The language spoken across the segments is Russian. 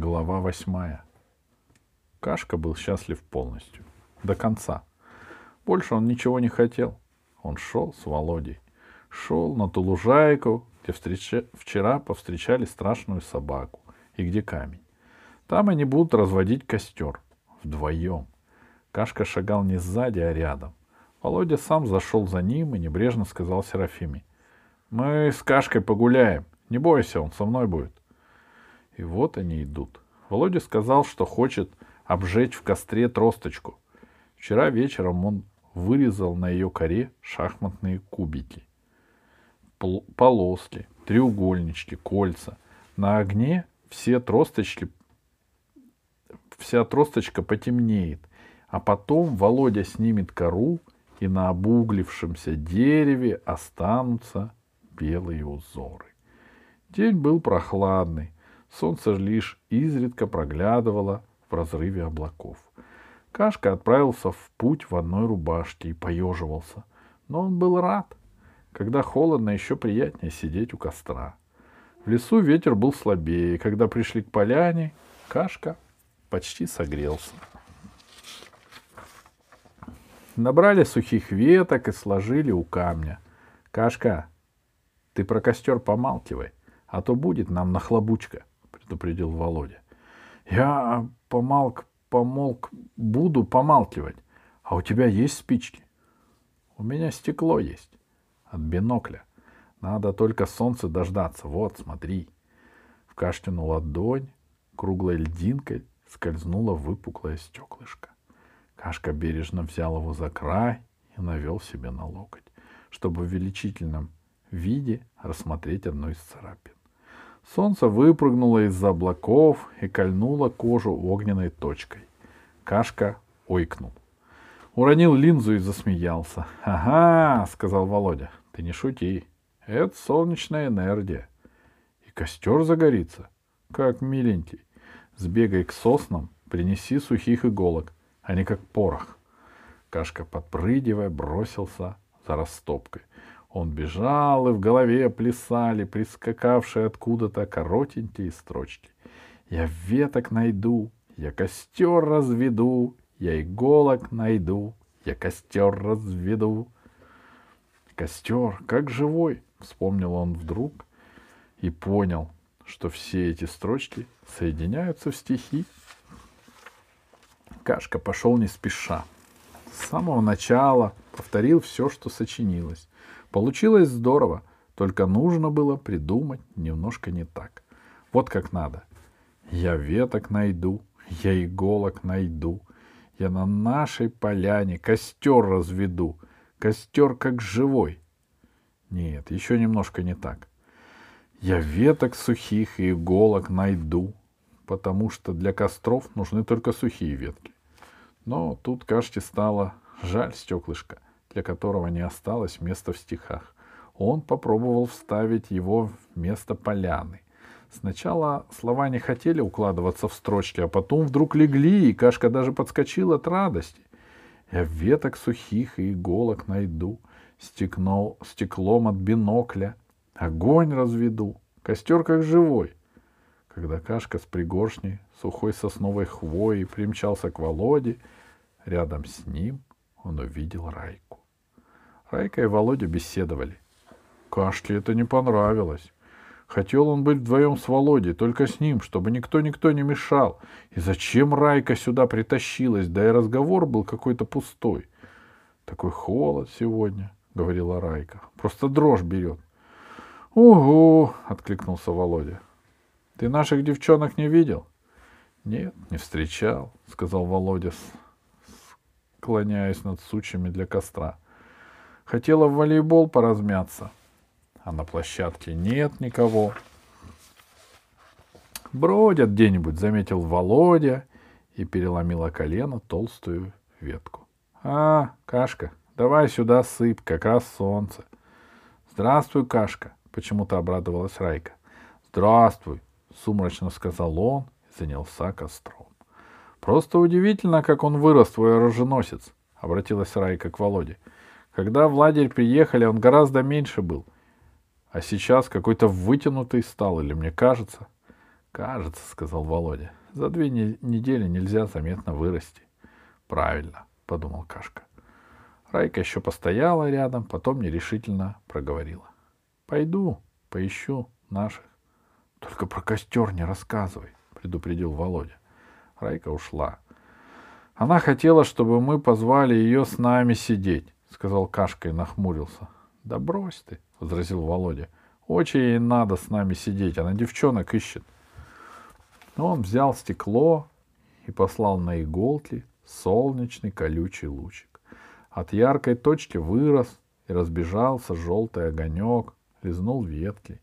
Глава восьмая. Кашка был счастлив полностью. До конца. Больше он ничего не хотел. Он шел с Володей. Шел на ту лужайку, где встреча... вчера повстречали страшную собаку и где камень. Там они будут разводить костер. Вдвоем. Кашка шагал не сзади, а рядом. Володя сам зашел за ним и небрежно сказал Серафиме. — Мы с Кашкой погуляем. Не бойся, он со мной будет. И вот они идут. Володя сказал, что хочет обжечь в костре тросточку. Вчера вечером он вырезал на ее коре шахматные кубики. Полоски, треугольнички, кольца. На огне все тросточки, вся тросточка потемнеет, а потом Володя снимет кору, и на обуглившемся дереве останутся белые узоры. День был прохладный, солнце лишь изредка проглядывало в разрыве облаков. Кашка отправился в путь в одной рубашке и поеживался, но он был рад. Когда холодно, еще приятнее сидеть у костра. В лесу ветер был слабее, когда пришли к поляне, Кашка почти согрелся. Набрали сухих веток и сложили у камня. Кашка, ты про костер помалкивай, а то будет нам нахлобучка, предупредил Володя. Я помалк, помолк, буду помалкивать. А у тебя есть спички? У меня стекло есть. От бинокля. Надо только солнце дождаться. Вот, смотри. В Каштину ладонь круглой льдинкой скользнуло выпуклое стеклышко. Кашка бережно взял его за край и навел себе на локоть, чтобы в величительном виде рассмотреть одну из царапин. Солнце выпрыгнуло из-за облаков и кольнуло кожу огненной точкой. Кашка ойкнул. Уронил линзу и засмеялся. — Ага, — сказал Володя, — ты не шути. Это солнечная энергия. И костер загорится. Как миленький. Сбегай к соснам, принеси сухих иголок. Они как порох. Кашка, подпрыгивая, бросился за растопкой. Он бежал, и в голове плясали прискакавшие откуда-то коротенькие строчки. «Я веток найду, я костер разведу, я иголок найду, я костер разведу». «Костер, как живой!» — вспомнил он вдруг и понял, что все эти строчки соединяются в стихи. Кашка пошел не спеша. С самого начала повторил все, что сочинилось. Получилось здорово, только нужно было придумать немножко не так. Вот как надо. Я веток найду, я иголок найду, я на нашей поляне костер разведу, костер как живой. Нет, еще немножко не так. Я веток сухих и иголок найду, потому что для костров нужны только сухие ветки. Но тут Каште стало жаль стеклышко, для которого не осталось места в стихах. Он попробовал вставить его вместо поляны. Сначала слова не хотели укладываться в строчки, а потом вдруг легли, и Кашка даже подскочил от радости. Я веток сухих и иголок найду, стекнул, стеклом от бинокля, огонь разведу, костер как живой. Когда Кашка с пригоршней сухой сосновой хвоей примчался к Володе, Рядом с ним он увидел Райку. Райка и Володя беседовали. Кашке это не понравилось. Хотел он быть вдвоем с Володей, только с ним, чтобы никто-никто не мешал. И зачем Райка сюда притащилась? Да и разговор был какой-то пустой. Такой холод сегодня, — говорила Райка. Просто дрожь берет. — Угу, — откликнулся Володя. — Ты наших девчонок не видел? — Нет, не встречал, — сказал Володя склоняясь над сучьями для костра. Хотела в волейбол поразмяться, а на площадке нет никого. Бродят где-нибудь, заметил Володя и переломила колено толстую ветку. А, Кашка, давай сюда сыпь, как раз солнце. Здравствуй, Кашка, почему-то обрадовалась Райка. Здравствуй, сумрачно сказал он и занялся костром. Просто удивительно, как он вырос, твой оруженосец, — обратилась Райка к Володе. Когда в лагерь приехали, он гораздо меньше был. А сейчас какой-то вытянутый стал, или мне кажется? Кажется, сказал Володя. За две не- недели нельзя заметно вырасти. Правильно, подумал Кашка. Райка еще постояла рядом, потом нерешительно проговорила. Пойду, поищу наших. Только про костер не рассказывай, предупредил Володя. Райка ушла. Она хотела, чтобы мы позвали ее с нами сидеть, сказал Кашка и нахмурился. Да брось ты, возразил Володя. Очень ей надо с нами сидеть, она девчонок ищет. Он взял стекло и послал на иголки солнечный колючий лучик. От яркой точки вырос и разбежался желтый огонек, лизнул ветки.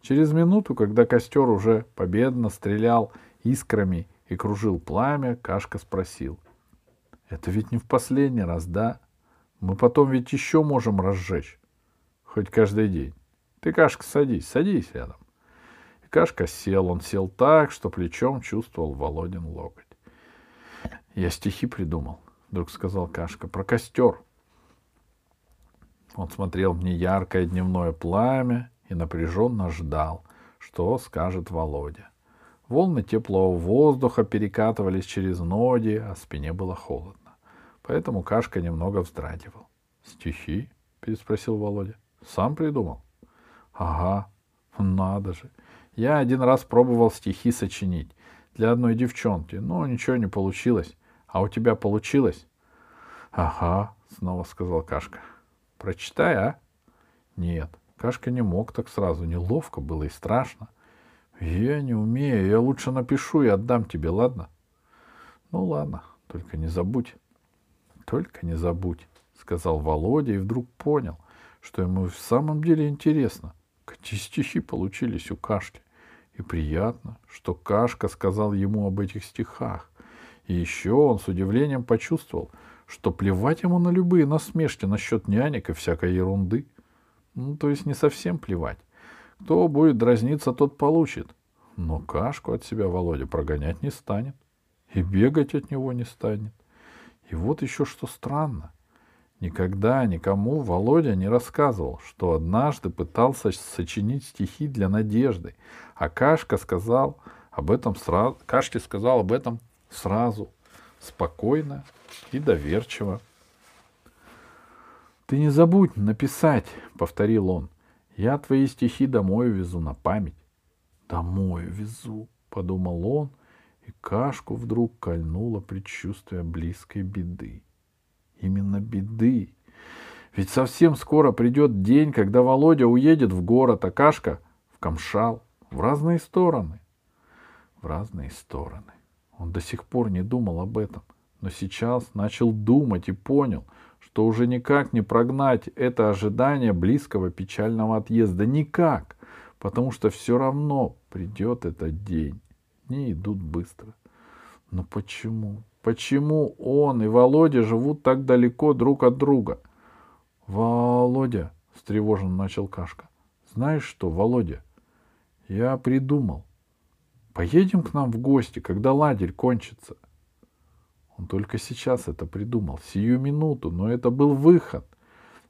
Через минуту, когда костер уже победно стрелял искрами и кружил пламя, Кашка спросил. — Это ведь не в последний раз, да? Мы потом ведь еще можем разжечь. Хоть каждый день. Ты, Кашка, садись, садись рядом. И Кашка сел. Он сел так, что плечом чувствовал Володин локоть. — Я стихи придумал, — вдруг сказал Кашка, — про костер. Он смотрел в неяркое дневное пламя и напряженно ждал, что скажет Володя. Волны теплого воздуха перекатывались через ноги, а спине было холодно. Поэтому Кашка немного вздрагивал. — Стихи? — переспросил Володя. — Сам придумал? — Ага, надо же. Я один раз пробовал стихи сочинить для одной девчонки, но ничего не получилось. А у тебя получилось? — Ага, — снова сказал Кашка. — Прочитай, а? — Нет, Кашка не мог так сразу. Неловко было и страшно. — Я не умею, я лучше напишу и отдам тебе, ладно? — Ну ладно, только не забудь. — Только не забудь, — сказал Володя и вдруг понял, что ему в самом деле интересно, какие стихи получились у Кашки. И приятно, что Кашка сказал ему об этих стихах. И еще он с удивлением почувствовал, что плевать ему на любые насмешки насчет нянек и всякой ерунды. Ну, то есть не совсем плевать. Кто будет дразниться, тот получит. Но Кашку от себя Володя прогонять не станет. И бегать от него не станет. И вот еще что странно. Никогда никому Володя не рассказывал, что однажды пытался сочинить стихи для Надежды, а Кашка сказал об этом сразу, Кашке сказал об этом сразу, спокойно и доверчиво. «Ты не забудь написать», — повторил он. «Я твои стихи домой везу на память». «Домой везу», — подумал он, и Кашку вдруг кольнуло предчувствие близкой беды. Именно беды. Ведь совсем скоро придет день, когда Володя уедет в город, а Кашка — в Камшал, в разные стороны. В разные стороны. Он до сих пор не думал об этом, но сейчас начал думать и понял, что уже никак не прогнать это ожидание близкого печального отъезда. Никак, потому что все равно придет этот день. Дни идут быстро. Но почему? Почему он и Володя живут так далеко друг от друга? — Володя, — встревоженно начал Кашка, — знаешь что, Володя, я придумал. Поедем к нам в гости, когда лагерь кончится. Он только сейчас это придумал, сию минуту, но это был выход.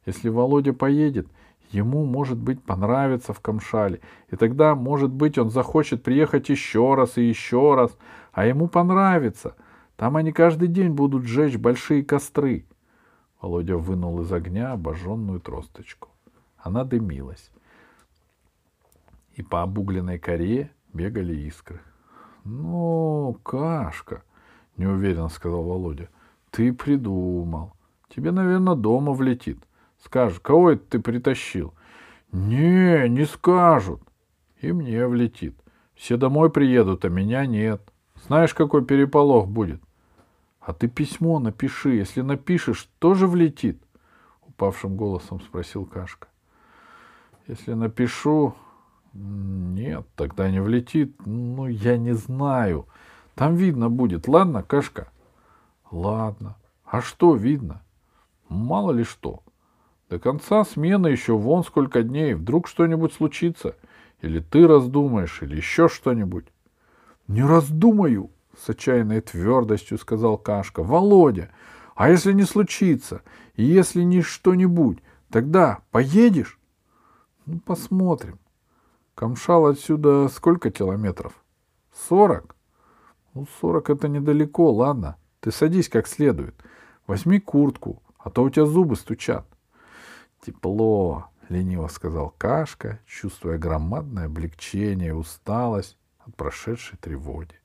Если Володя поедет, ему, может быть, понравится в Камшале, и тогда, может быть, он захочет приехать еще раз и еще раз, а ему понравится. Там они каждый день будут сжечь большие костры. Володя вынул из огня обожженную тросточку. Она дымилась. И по обугленной коре бегали искры. — Ну, Кашка, — неуверенно сказал Володя, — ты придумал. Тебе, наверное, дома влетит. Скажешь, кого это ты притащил? — Не, не скажут. И мне влетит. Все домой приедут, а меня нет. Знаешь, какой переполох будет? А ты письмо напиши. Если напишешь, тоже влетит? Упавшим голосом спросил Кашка. Если напишу, нет, тогда не влетит. Ну, я не знаю. Там видно будет. Ладно, Кашка? Ладно. А что видно? Мало ли что. До конца смены еще вон сколько дней. Вдруг что-нибудь случится. Или ты раздумаешь, или еще что-нибудь. Не раздумаю, с отчаянной твердостью сказал Кашка. Володя, а если не случится, и если не что-нибудь, тогда поедешь? Ну, посмотрим. Камшал отсюда сколько километров? Сорок? Ну, сорок это недалеко, ладно. Ты садись как следует. Возьми куртку, а то у тебя зубы стучат. Тепло, лениво сказал Кашка, чувствуя громадное облегчение и усталость от прошедшей тревоги.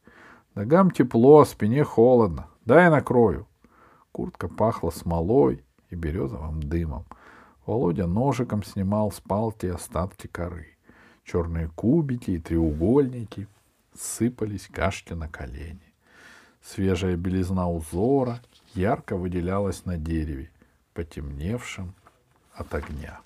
Ногам тепло, спине холодно. Дай накрою. Куртка пахла смолой и березовым дымом. Володя ножиком снимал с палки остатки коры. Черные кубики и треугольники сыпались Кашке на колени. Свежая белизна узора ярко выделялась на дереве, потемневшем от огня.